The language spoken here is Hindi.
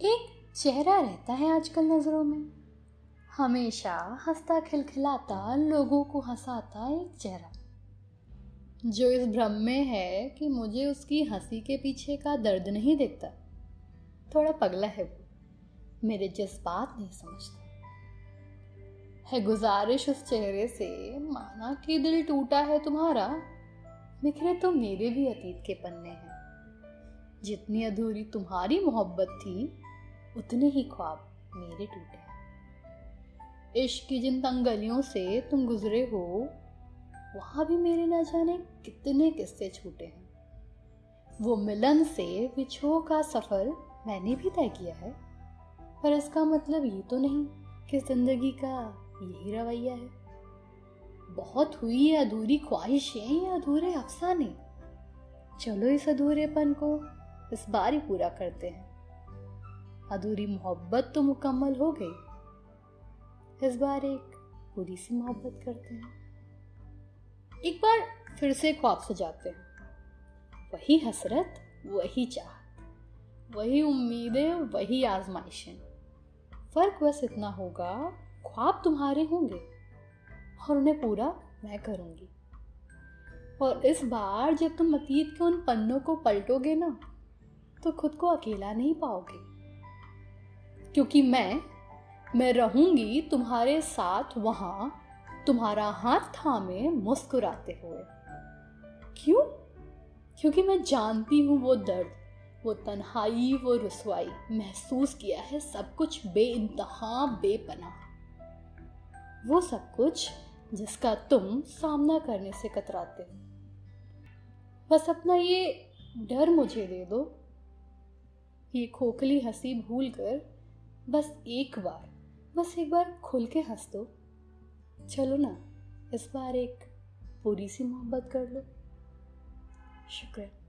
एक चेहरा रहता है आजकल नज़रों में। हमेशा हंसता, खिलखिलाता, लोगों को हंसाता एक चेहरा। जो इस भ्रम में है कि मुझे उसकी हँसी के पीछे का दर्द नहीं दिखता, थोड़ा पगला है वो, मेरे जज्बात नहीं समझता। है गुजारिश उस चेहरे से, माना कि दिल टूटा है तुम्हारा, बिखरे तो मेरे भी अतीत के पन्ने हैं। जितनी अधूरी तुम्हारी मोहब्बत थी उतने ही ख्वाब मेरे टूटे इश्क की जिन तंगलियों से तुम गुजरे हो, वहाँ भी मेरे न जाने कितने किस्से छूटे हैं। वो मिलन से विछो का सफ़र मैंने भी तय किया है, पर इसका मतलब ये तो नहीं कि ज़िंदगी का यही रवैया है। बहुत हुई है अधूरी ख्वाहिशें या अधूरे अफसाने? चलो इस अधूरेपन को इस बार ही पूरा करते हैं। अधूरी मोहब्बत तो मुकम्मल हो गई। इस बार एक पूरी सी मोहब्बत करते हैं। एक बार फिर से ख्वाब सजाते हैं। वही हसरत, वही चाहत, वही उम्मीदें, वही आजमाइशें। फ़र्क बस इतना होगा, ख्वाब तुम्हारे होंगे और उन्हें पूरा मैं करूँगी। और इस बार जब तुम अतीत के उन पन्नों को पलटोगे ना तो खुद को अकेला नहीं पाओगे। क्योंकि मैं मैं रहूँगी तुम्हारे साथ वहाँ, तुम्हारा हाथ थामे मुस्कुराते हुए। क्यों? क्योंकि मैं जानती हूँ वो दर्द, वो तन्हाई, वो रसवाई, महसूस किया है सब कुछ बे इंतहा बेपना वो सब कुछ जिसका तुम सामना करने से कतराते हो। बस अपना ये डर मुझे दे दो। ये खोखली हँसी भूल कर बस एक बार, बस एक बार खुल के हंस दो। चलो ना, इस बार एक पूरी सी मोहब्बत कर लो। शुक्र